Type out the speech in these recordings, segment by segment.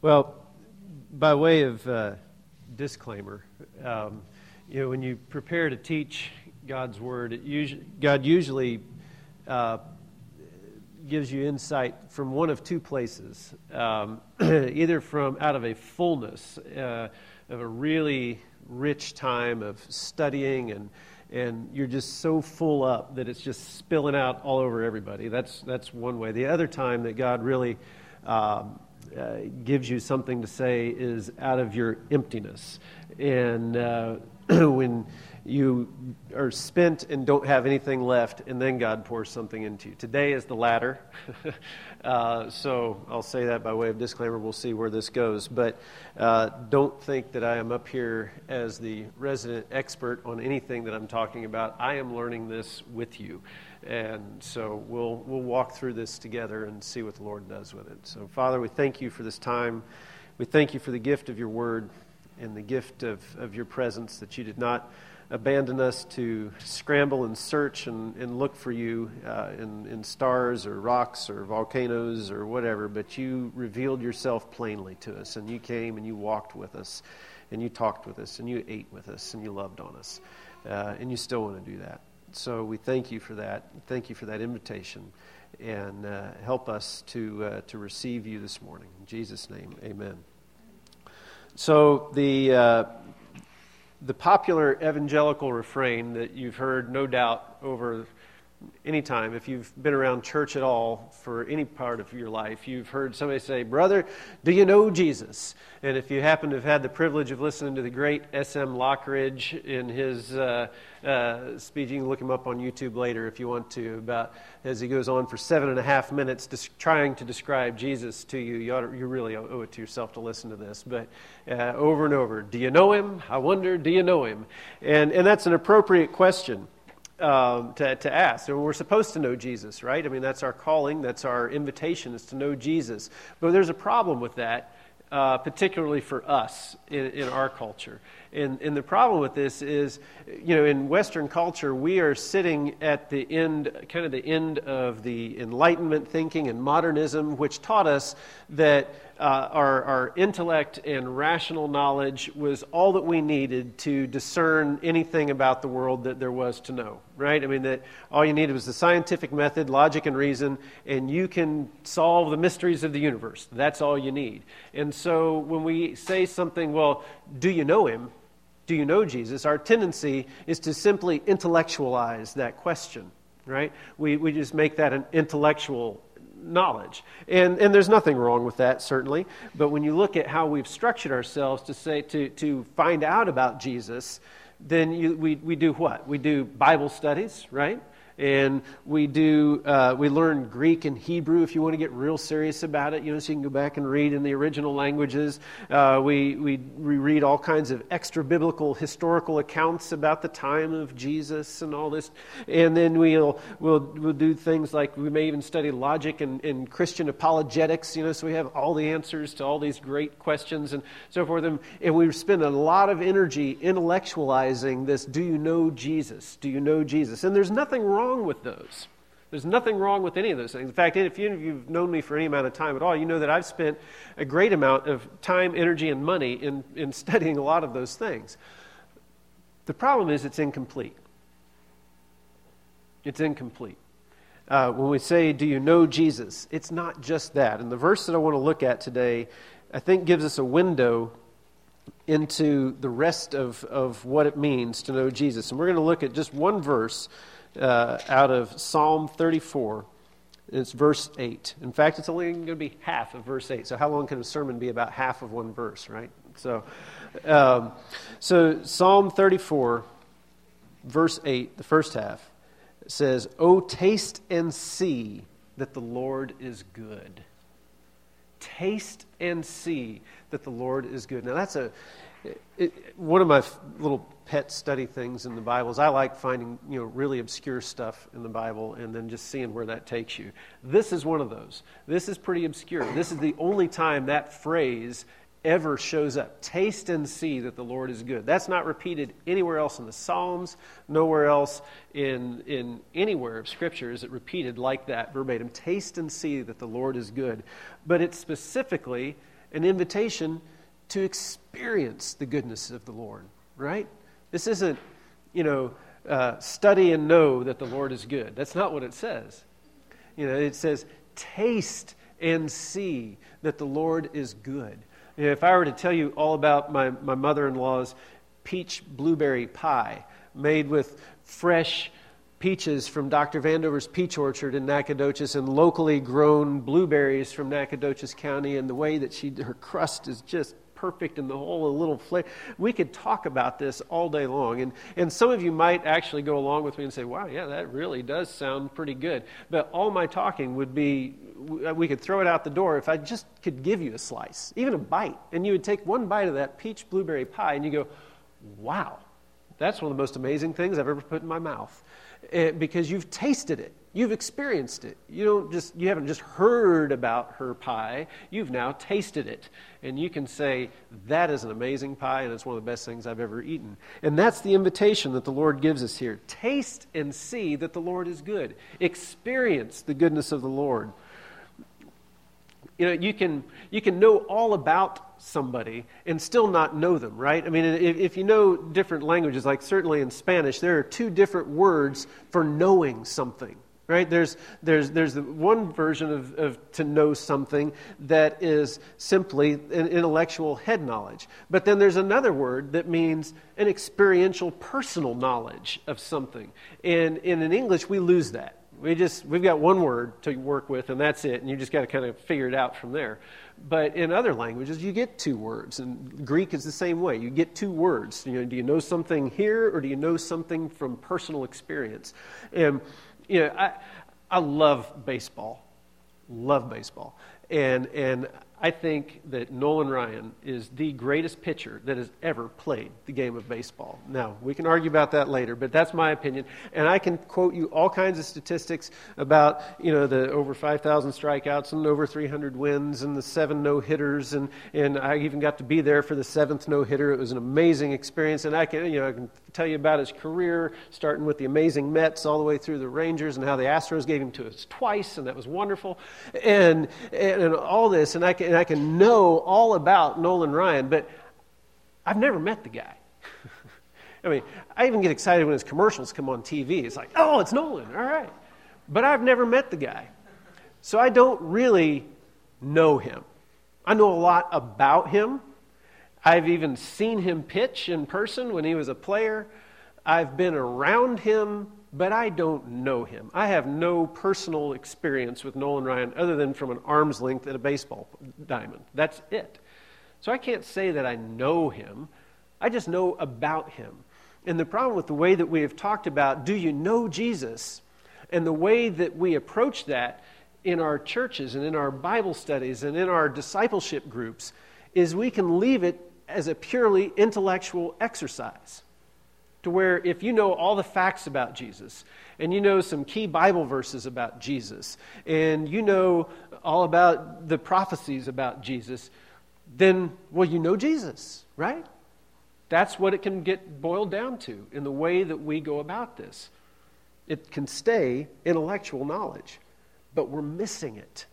Well, by way of uh, disclaimer, um, you know, when you prepare to teach God's word, usually, God usually uh, gives you insight from one of two places, um, either from out of a fullness uh, of a really rich time of studying and and you're just so full up that it's just spilling out all over everybody. That's that's one way. The other time that God really um, uh, gives you something to say is out of your emptiness, and uh, when you are spent and don't have anything left, and then God pours something into you. Today is the latter. uh, so I'll say that by way of disclaimer. We'll see where this goes. But uh, don't think that I am up here as the resident expert on anything that I'm talking about. I am learning this with you. And so we'll, we'll walk through this together and see what the Lord does with it. So, Father, we thank you for this time. We thank you for the gift of your word and the gift of, of your presence that you did not abandon us to scramble and search and, and look for you uh, in, in stars or rocks or volcanoes or whatever, but you revealed yourself plainly to us, and you came and you walked with us, and you talked with us, and you ate with us, and you loved on us. Uh, and you still want to do that. So we thank you for that. Thank you for that invitation. And uh, help us to, uh, to receive you this morning. In Jesus' name, amen. So the uh, the popular evangelical refrain that you've heard, no doubt, over any time, if you've been around church at all for any part of your life, you've heard somebody say, Brother, do you know Jesus? And if you happen to have had the privilege of listening to the great S.M. Lockridge in his uh, uh, speech, you can look him up on YouTube later if you want to, about as he goes on for seven and a half minutes des- trying to describe Jesus to you. You, to, you, really owe it to yourself to listen to this. But uh, over and over, do you know him? I wonder, do you know him? And, and that's an appropriate question um, to, to ask. And we're supposed to know Jesus, right? I mean, that's our calling, that's our invitation, is to know Jesus. But there's a problem with that, uh, particularly for us in, in our culture. And, and the problem with this is, you know, in Western culture, we are sitting at the end, kind of the end of the Enlightenment thinking and modernism, which taught us that uh, our, our intellect and rational knowledge was all that we needed to discern anything about the world that there was to know, right? I mean, that all you needed was the scientific method, logic, and reason, and you can solve the mysteries of the universe. That's all you need. And so when we say something, well, do you know him? Do you know Jesus? Our tendency is to simply intellectualize that question, right? We, we just make that an intellectual knowledge. And, and there's nothing wrong with that, certainly. But when you look at how we've structured ourselves to, say, to, to find out about Jesus, then you, we, we do what? We do Bible studies, right? And we do uh, we learn Greek and Hebrew if you want to get real serious about it. You know, so you can go back and read in the original languages. Uh, we, we we read all kinds of extra biblical historical accounts about the time of Jesus and all this, and then we'll we'll we'll do things like we may even study logic and, and Christian apologetics. You know, so we have all the answers to all these great questions and so forth. And, and we spend a lot of energy intellectualizing this. Do you know Jesus? Do you know Jesus? And there's nothing wrong wrong with those. There's nothing wrong with any of those things. In fact, if you've known me for any amount of time at all, you know that I've spent a great amount of time, energy, and money in, in studying a lot of those things. The problem is it's incomplete. It's incomplete. Uh, when we say, Do you know Jesus? It's not just that. And the verse that I want to look at today, I think, gives us a window into the rest of, of what it means to know Jesus. And we're going to look at just one verse uh, out of Psalm 34. It's verse 8. In fact, it's only going to be half of verse 8. So, how long can a sermon be about half of one verse, right? So, um, so Psalm 34, verse 8, the first half, says, Oh, taste and see that the Lord is good. Taste and see that the Lord is good. Now, that's a it, one of my little pet study things in the Bible is I like finding you know really obscure stuff in the Bible and then just seeing where that takes you. This is one of those. This is pretty obscure. This is the only time that phrase ever shows up. Taste and see that the Lord is good. That's not repeated anywhere else in the Psalms, nowhere else in, in anywhere of Scripture is it repeated like that verbatim. Taste and see that the Lord is good. But it's specifically an invitation to experience the goodness of the Lord, right? This isn't, you know, uh, study and know that the Lord is good. That's not what it says. You know, it says, taste and see that the Lord is good. You know, if I were to tell you all about my, my mother in law's peach blueberry pie made with fresh peaches from Dr. Vandover's peach orchard in Nacogdoches and locally grown blueberries from Nacogdoches County, and the way that she, her crust is just perfect and the whole little flavor. We could talk about this all day long. And, and some of you might actually go along with me and say, wow, yeah, that really does sound pretty good. But all my talking would be, uh, we could throw it out the door if I just could give you a slice, even a bite. And you would take one bite of that peach blueberry pie and you go, wow, that's one of the most amazing things I've ever put in my mouth. Eh, because you've tasted it. You've experienced it. You don't just you haven't just heard about her pie. You've now tasted it. And you can say that is an amazing pie and it's one of the best things I've ever eaten. And that's the invitation that the Lord gives us here. Taste and see that the Lord is good. Experience the goodness of the Lord. You know, you can you can know all about somebody and still not know them, right? I mean, if, if, you know different languages, like certainly in Spanish, there are two different words for knowing something, right? There's, there's, there's the one version of, of to know something that is simply an intellectual head knowledge. But then there's another word that means an experiential personal knowledge of something. And, and in English, we lose that. We just, we've got one word to work with, and that's it, and you just got to kind of figure it out from there. But in other languages, you get two words, and Greek is the same way. You get two words. You know, do you know something here, or do you know something from personal experience? And you know, I I love baseball, love baseball, and and I think that Nolan Ryan is the greatest pitcher that has ever played the game of baseball. Now, we can argue about that later, but that's my opinion. And I can quote you all kinds of statistics about, you know, the over 5,000 strikeouts and over 300 wins and the seven no-hitters. And, and I even got to be there for the seventh no-hitter. It was an amazing experience. And I can, you know, I can tell you about his career, starting with the amazing Mets all the way through the Rangers and how the Astros gave him to us twice, and that was wonderful. And, and, and all this, and I, can, and I can know all about Nolan Ryan, but I've never met the guy. I mean, I even get excited when his commercials come on TV. It's like, oh, it's Nolan, all right. But I've never met the guy. So I don't really know him. I know a lot about him, I've even seen him pitch in person when he was a player. I've been around him, but I don't know him. I have no personal experience with Nolan Ryan other than from an arm's length at a baseball diamond. That's it. So I can't say that I know him. I just know about him. And the problem with the way that we have talked about, do you know Jesus? And the way that we approach that in our churches and in our Bible studies and in our discipleship groups is we can leave it as a purely intellectual exercise. To where if you know all the facts about Jesus, and you know some key Bible verses about Jesus, and you know all about the prophecies about Jesus, then, well, you know Jesus, right? That's what it can get boiled down to in the way that we go about this. It can stay intellectual knowledge, but we're missing it.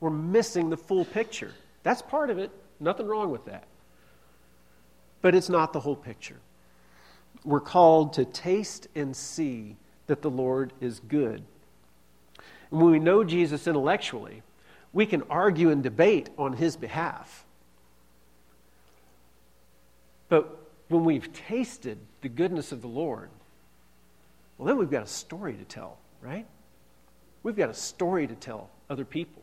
We're missing the full picture. That's part of it. Nothing wrong with that but it's not the whole picture. We're called to taste and see that the Lord is good. And when we know Jesus intellectually, we can argue and debate on his behalf. But when we've tasted the goodness of the Lord, well, then we've got a story to tell, right? We've got a story to tell other people.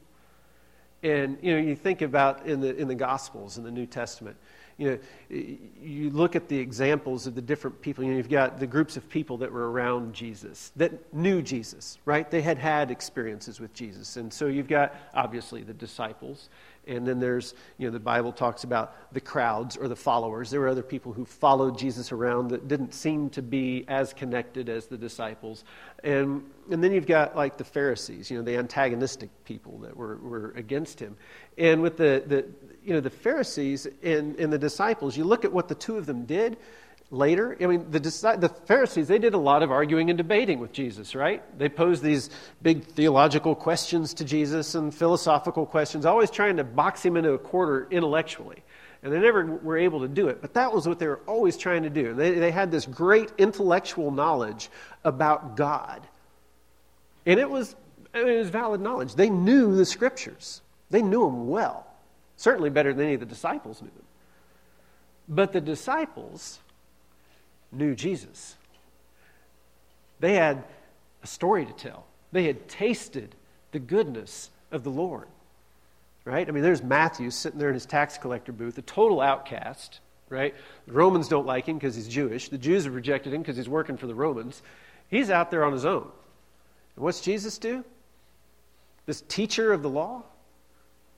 And you know, you think about in the in the Gospels in the New Testament, you know, you look at the examples of the different people. You know, you've got the groups of people that were around Jesus that knew Jesus, right? They had had experiences with Jesus, and so you've got obviously the disciples, and then there's, you know, the Bible talks about the crowds or the followers. There were other people who followed Jesus around that didn't seem to be as connected as the disciples. And, and then you've got like the Pharisees, you know, the antagonistic people that were, were against him. And with the, the you know, the Pharisees and, and the disciples, you look at what the two of them did, later. I mean, the, the Pharisees, they did a lot of arguing and debating with Jesus, right? They posed these big theological questions to Jesus and philosophical questions, always trying to box him into a corner intellectually. And they never were able to do it. But that was what they were always trying to do. They, they had this great intellectual knowledge about God. And it was, it was valid knowledge. They knew the scriptures, they knew them well. Certainly better than any of the disciples knew them. But the disciples knew Jesus. They had a story to tell, they had tasted the goodness of the Lord. Right? I mean, there's Matthew sitting there in his tax collector booth, a total outcast, right? The Romans don't like him because he's Jewish. The Jews have rejected him because he's working for the Romans. He's out there on his own. And what's Jesus do? This teacher of the law?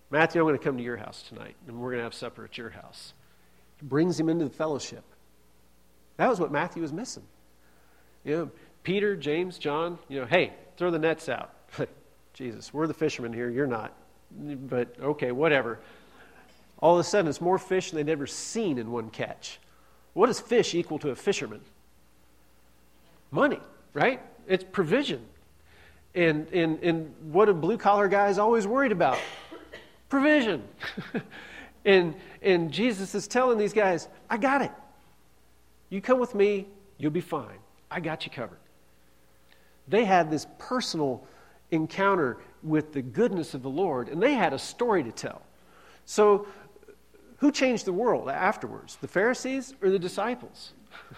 Matthew, I'm going to come to your house tonight, and we're going to have supper at your house. He brings him into the fellowship. That was what Matthew was missing. You know, Peter, James, John, you know, hey, throw the nets out. Jesus, we're the fishermen here, you're not. But okay, whatever. All of a sudden, it's more fish than they'd ever seen in one catch. What is fish equal to a fisherman? Money, right? It's provision. And, and, and what a blue collar guy is always worried about provision. and, and Jesus is telling these guys, I got it. You come with me, you'll be fine. I got you covered. They had this personal encounter with the goodness of the Lord, and they had a story to tell. So, who changed the world afterwards? The Pharisees or the disciples?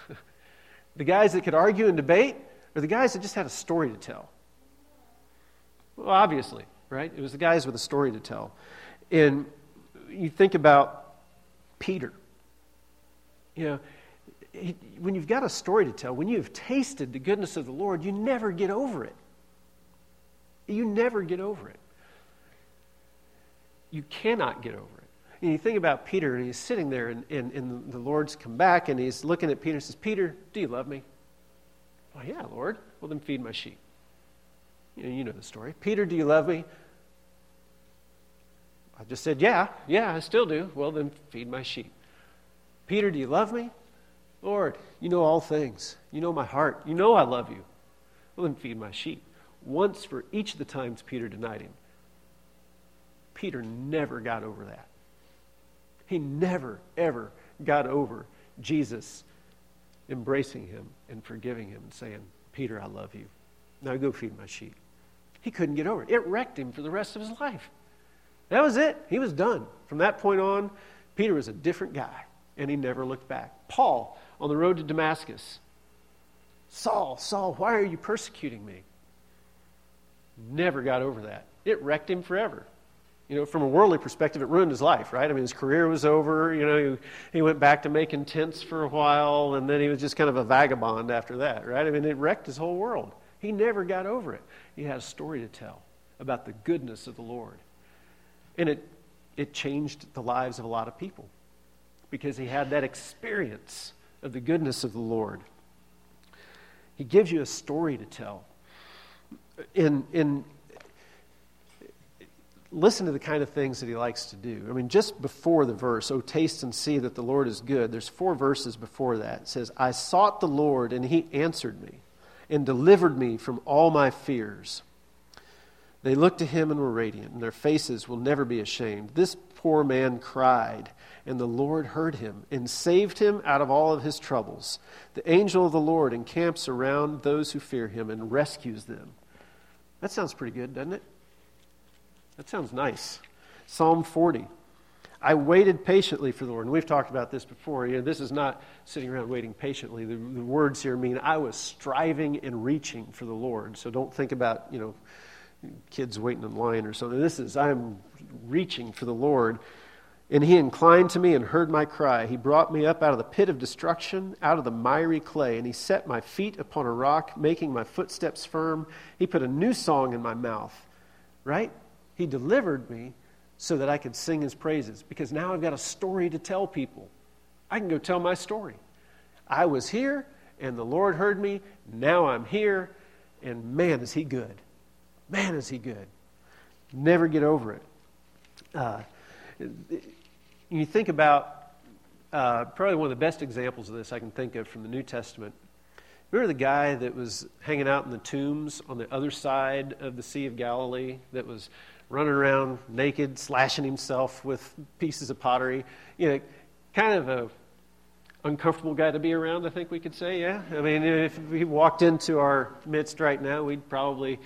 the guys that could argue and debate, or the guys that just had a story to tell? Well, obviously, right? It was the guys with a story to tell. And you think about Peter. You know, when you've got a story to tell, when you've tasted the goodness of the Lord, you never get over it. You never get over it. You cannot get over it. And you think about Peter, and he's sitting there, and, and, and the Lord's come back, and he's looking at Peter and says, Peter, do you love me? Well, yeah, Lord. Well, then feed my sheep. You know, you know the story. Peter, do you love me? I just said, Yeah, yeah, I still do. Well, then feed my sheep. Peter, do you love me? Lord, you know all things. You know my heart. You know I love you. Well, then feed my sheep. Once for each of the times Peter denied him. Peter never got over that. He never, ever got over Jesus embracing him and forgiving him and saying, Peter, I love you. Now go feed my sheep. He couldn't get over it. It wrecked him for the rest of his life. That was it. He was done. From that point on, Peter was a different guy, and he never looked back. Paul, on the road to Damascus, Saul, Saul, why are you persecuting me? Never got over that. It wrecked him forever. You know, from a worldly perspective, it ruined his life, right? I mean, his career was over. You know, he, he went back to making tents for a while, and then he was just kind of a vagabond after that, right? I mean, it wrecked his whole world. He never got over it. He had a story to tell about the goodness of the Lord. And it, it changed the lives of a lot of people because he had that experience of the goodness of the Lord. He gives you a story to tell. In, in, listen to the kind of things that he likes to do. I mean, just before the verse, Oh, taste and see that the Lord is good, there's four verses before that. It says, I sought the Lord, and he answered me and delivered me from all my fears. They looked to him and were radiant, and their faces will never be ashamed. This poor man cried, and the Lord heard him and saved him out of all of his troubles. The angel of the Lord encamps around those who fear him and rescues them. That sounds pretty good, doesn't it? That sounds nice. Psalm 40. I waited patiently for the Lord. And we've talked about this before. You know, this is not sitting around waiting patiently. The, the words here mean I was striving and reaching for the Lord. So don't think about, you know, kids waiting in line or something. This is, I'm reaching for the Lord. And he inclined to me and heard my cry. He brought me up out of the pit of destruction, out of the miry clay, and he set my feet upon a rock, making my footsteps firm. He put a new song in my mouth, right? He delivered me so that I could sing his praises because now I've got a story to tell people. I can go tell my story. I was here and the Lord heard me. Now I'm here, and man, is he good. Man, is he good. Never get over it. Uh, you think about uh, probably one of the best examples of this I can think of from the New Testament. Remember the guy that was hanging out in the tombs on the other side of the Sea of Galilee that was running around naked, slashing himself with pieces of pottery? You know, kind of a uncomfortable guy to be around, I think we could say, yeah? I mean, if he walked into our midst right now, we'd probably,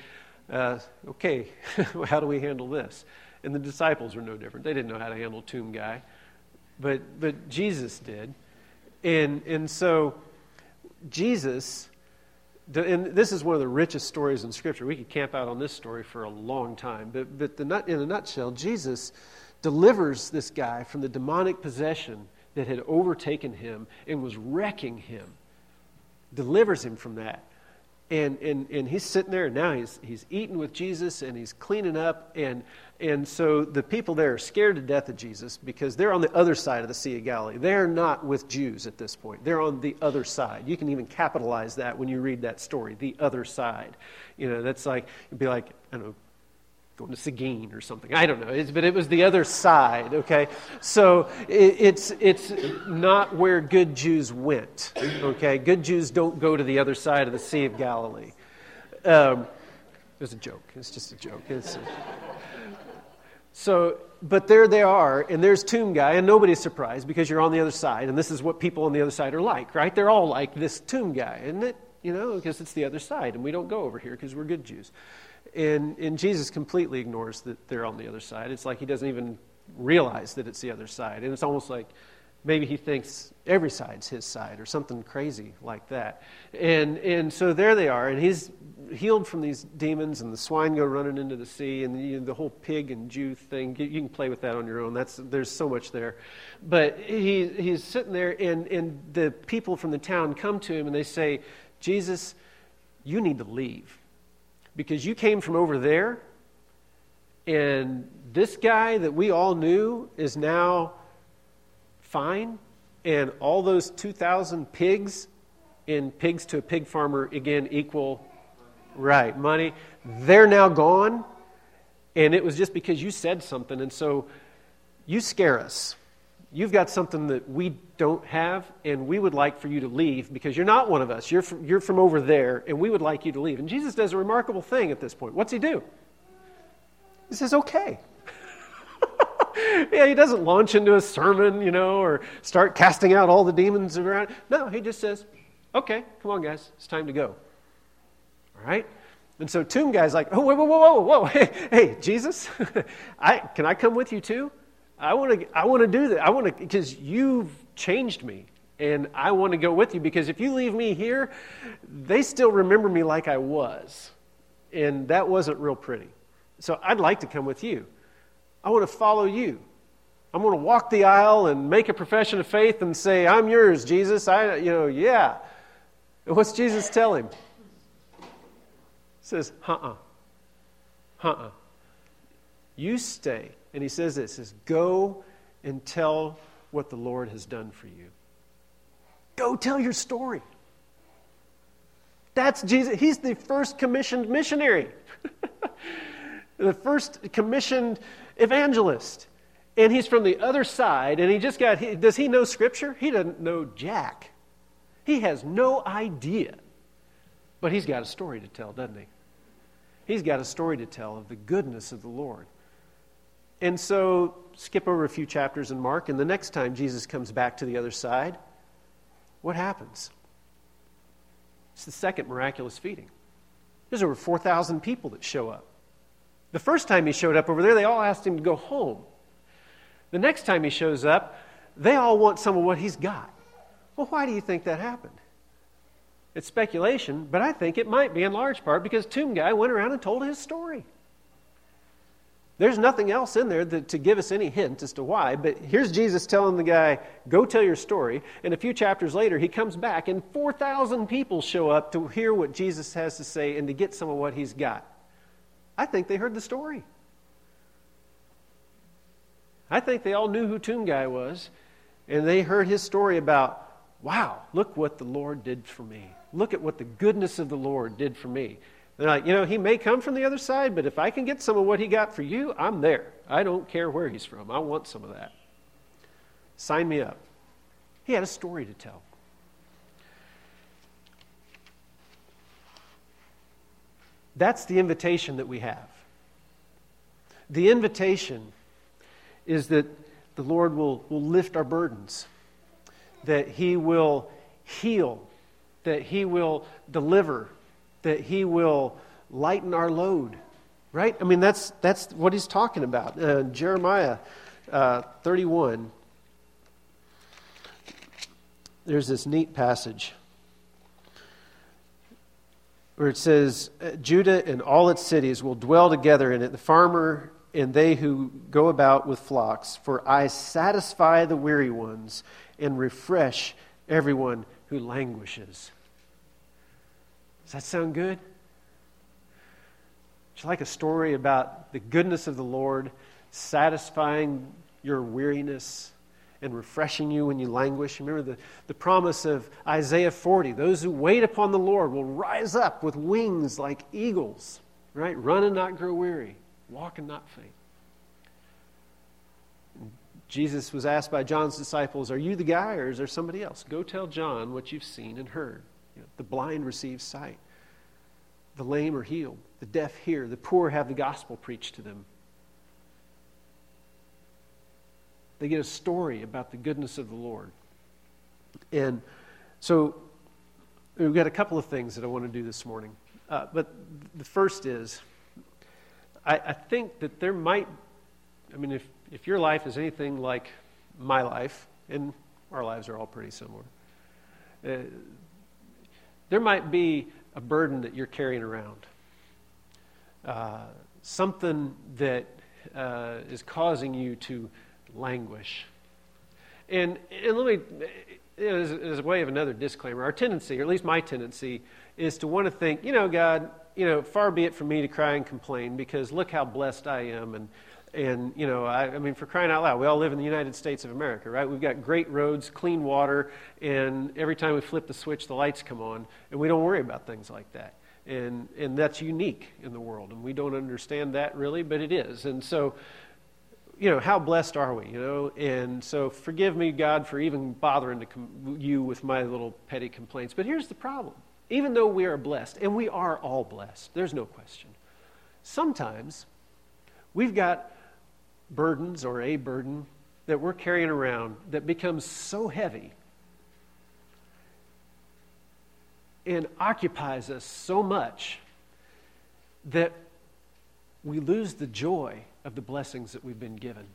uh, okay, how do we handle this? And the disciples were no different. They didn't know how to handle tomb guy. But, but Jesus did. And, and so, Jesus, and this is one of the richest stories in Scripture. We could camp out on this story for a long time. But, but the, in a nutshell, Jesus delivers this guy from the demonic possession that had overtaken him and was wrecking him, delivers him from that. And, and, and he's sitting there, and now he's, he's eating with Jesus and he's cleaning up. And, and so the people there are scared to death of Jesus because they're on the other side of the Sea of Galilee. They're not with Jews at this point, they're on the other side. You can even capitalize that when you read that story, the other side. You know, that's like, it'd be like, I don't know, going to Seguin or something. I don't know. It's, but it was the other side, okay? So it, it's, it's not where good Jews went, okay? Good Jews don't go to the other side of the Sea of Galilee. Um, it was a joke. It's just a joke. It's, so, but there they are, and there's Tomb Guy, and nobody's surprised because you're on the other side, and this is what people on the other side are like, right? They're all like this Tomb Guy, isn't it? You know, because it's the other side, and we don't go over here because we're good Jews. And, and Jesus completely ignores that they're on the other side. It's like he doesn't even realize that it's the other side. And it's almost like maybe he thinks every side's his side or something crazy like that. And, and so there they are, and he's healed from these demons, and the swine go running into the sea, and know, the whole pig and Jew thing. You can play with that on your own. That's, there's so much there. But he, he's sitting there, and, and the people from the town come to him, and they say, Jesus, you need to leave because you came from over there, and this guy that we all knew is now fine, and all those 2,000 pigs and pigs to a pig farmer again equal right money they're now gone and it was just because you said something and so you scare us you've got something that we don't have, and we would like for you to leave because you're not one of us. You're from, you're from over there, and we would like you to leave. And Jesus does a remarkable thing at this point. What's he do? He says, okay. yeah, he doesn't launch into a sermon, you know, or start casting out all the demons around. No, he just says, okay, come on, guys, it's time to go. All right? And so Tomb Guy's like, oh, whoa, whoa, whoa, whoa, whoa, hey, hey Jesus, I, can I come with you too? I want to I want to do that. I want to because you've changed me and I want to go with you because if you leave me here, they still remember me like I was. And that wasn't real pretty. So I'd like to come with you. I want to follow you. I'm going to walk the aisle and make a profession of faith and say, "I'm yours, Jesus." I you know, yeah. And what's Jesus tell him? He says, "Uh-uh. Uh-uh. You stay and he says this, says, Go and tell what the Lord has done for you. Go tell your story. That's Jesus. He's the first commissioned missionary, the first commissioned evangelist. And he's from the other side, and he just got, he, does he know Scripture? He doesn't know Jack. He has no idea. But he's got a story to tell, doesn't he? He's got a story to tell of the goodness of the Lord. And so, skip over a few chapters in Mark, and the next time Jesus comes back to the other side, what happens? It's the second miraculous feeding. There's over 4,000 people that show up. The first time he showed up over there, they all asked him to go home. The next time he shows up, they all want some of what he's got. Well, why do you think that happened? It's speculation, but I think it might be in large part because Tomb Guy went around and told his story. There's nothing else in there that, to give us any hint as to why, but here's Jesus telling the guy, Go tell your story. And a few chapters later, he comes back, and 4,000 people show up to hear what Jesus has to say and to get some of what he's got. I think they heard the story. I think they all knew who Tomb Guy was, and they heard his story about, wow, look what the Lord did for me. Look at what the goodness of the Lord did for me. They're like, you know, he may come from the other side, but if I can get some of what he got for you, I'm there. I don't care where he's from. I want some of that. Sign me up. He had a story to tell. That's the invitation that we have. The invitation is that the Lord will, will lift our burdens, that He will heal, that He will deliver, that He will lighten our load. Right? I mean, that's, that's what He's talking about. Uh, Jeremiah uh, 31, there's this neat passage where it says, uh, Judah and all its cities will dwell together in it, the farmer and they who go about with flocks. For I satisfy the weary ones and refresh everyone who languishes. Does that sound good? You like a story about the goodness of the Lord satisfying your weariness and refreshing you when you languish? Remember the, the promise of Isaiah 40 those who wait upon the Lord will rise up with wings like eagles, right? Run and not grow weary Walk and not faint. Jesus was asked by John's disciples, Are you the guy or is there somebody else? Go tell John what you've seen and heard. The blind receive sight, the lame are healed, the deaf hear, the poor have the gospel preached to them. They get a story about the goodness of the Lord. And so we've got a couple of things that I want to do this morning. Uh, but the first is I, I think that there might, I mean, if, if your life is anything like my life, and our lives are all pretty similar, uh, there might be a burden that you're carrying around. Uh, something that uh, is causing you to languish. And, and let me, as, as a way of another disclaimer, our tendency, or at least my tendency, is to want to think, you know, God, you know, far be it from me to cry and complain because look how blessed I am. And, and you know, I, I, mean, for crying out loud, we all live in the United States of America, right? We've got great roads, clean water, and every time we flip the switch, the lights come on, and we don't worry about things like that. And, and that's unique in the world, and we don't understand that really, but it is. And so, you know, how blessed are we, you know? And so forgive me, God, for even bothering to com- you with my little petty complaints. But here's the problem even though we are blessed, and we are all blessed, there's no question. Sometimes we've got burdens or a burden that we're carrying around that becomes so heavy and occupies us so much that we lose the joy of the blessings that we've been given.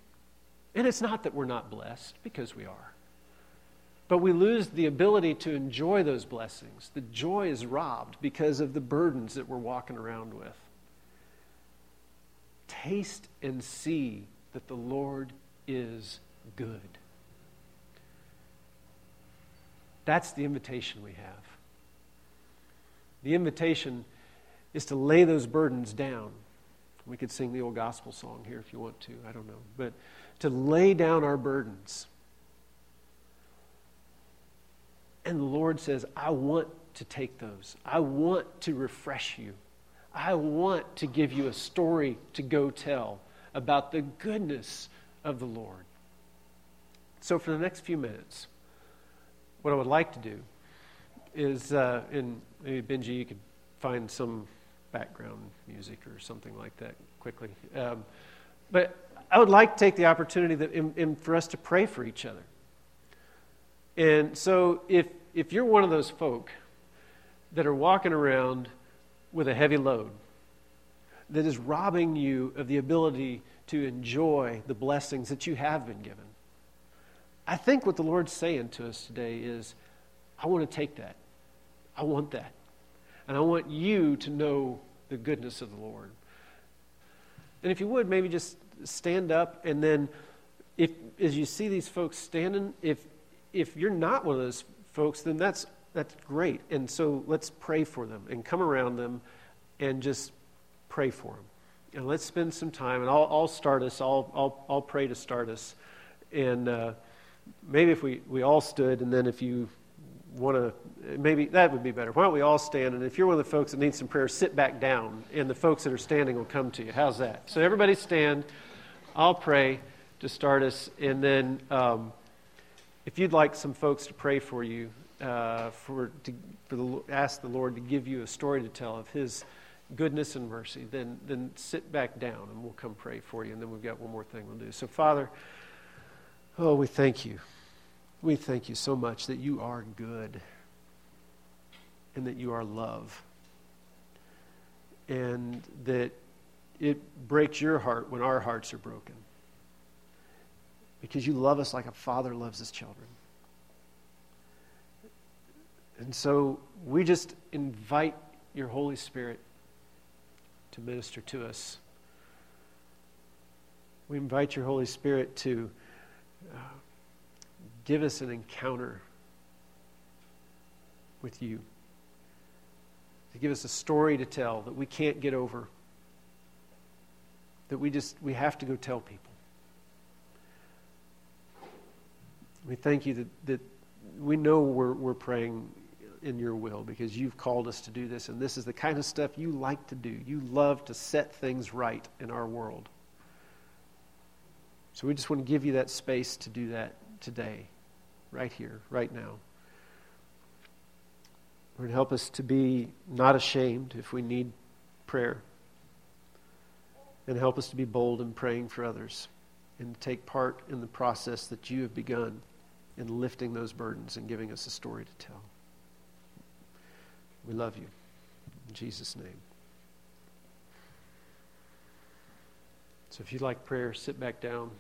And it's not that we're not blessed, because we are. But we lose the ability to enjoy those blessings. The joy is robbed because of the burdens that we're walking around with. Taste and see that the Lord is good. That's the invitation we have. The invitation is to lay those burdens down. We could sing the old gospel song here if you want to, I don't know. But to lay down our burdens And the Lord says, I want to take those. I want to refresh you. I want to give you a story to go tell about the goodness of the Lord. So, for the next few minutes, what I would like to do is, uh, and maybe Benji, you could find some background music or something like that quickly. Um, but I would like to take the opportunity that, in, in, for us to pray for each other. And so if, if you're one of those folk that are walking around with a heavy load that is robbing you of the ability to enjoy the blessings that you have been given, I think what the Lord's saying to us today is, I want to take that. I want that. And I want you to know the goodness of the Lord. And if you would, maybe just stand up and then if as you see these folks standing, if if you're not one of those folks, then that's, that's great. And so let's pray for them and come around them and just pray for them. And let's spend some time, and I'll, I'll start us, I'll, I'll, I'll pray to start us. And uh, maybe if we, we all stood, and then if you want to, maybe that would be better. Why don't we all stand? And if you're one of the folks that needs some prayer, sit back down, and the folks that are standing will come to you. How's that? So everybody stand. I'll pray to start us, and then. Um, if you'd like some folks to pray for you, uh, for, to, for the, ask the Lord to give you a story to tell of His goodness and mercy, then, then sit back down and we'll come pray for you. And then we've got one more thing we'll do. So, Father, oh, we thank you. We thank you so much that you are good and that you are love. And that it breaks your heart when our hearts are broken. Because you love us like a father loves his children. And so we just invite your Holy Spirit to minister to us. We invite your Holy Spirit to uh, give us an encounter with you, to give us a story to tell that we can't get over, that we just we have to go tell people. We thank you that, that we know we're, we're praying in your will because you've called us to do this, and this is the kind of stuff you like to do. You love to set things right in our world. So we just want to give you that space to do that today, right here, right now. Lord, help us to be not ashamed if we need prayer. And help us to be bold in praying for others and take part in the process that you have begun in lifting those burdens and giving us a story to tell. We love you. In Jesus' name. So if you'd like prayer, sit back down.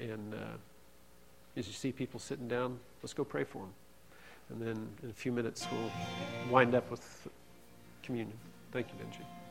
And uh, as you see people sitting down, let's go pray for them. And then in a few minutes, we'll wind up with communion. Thank you, Benji.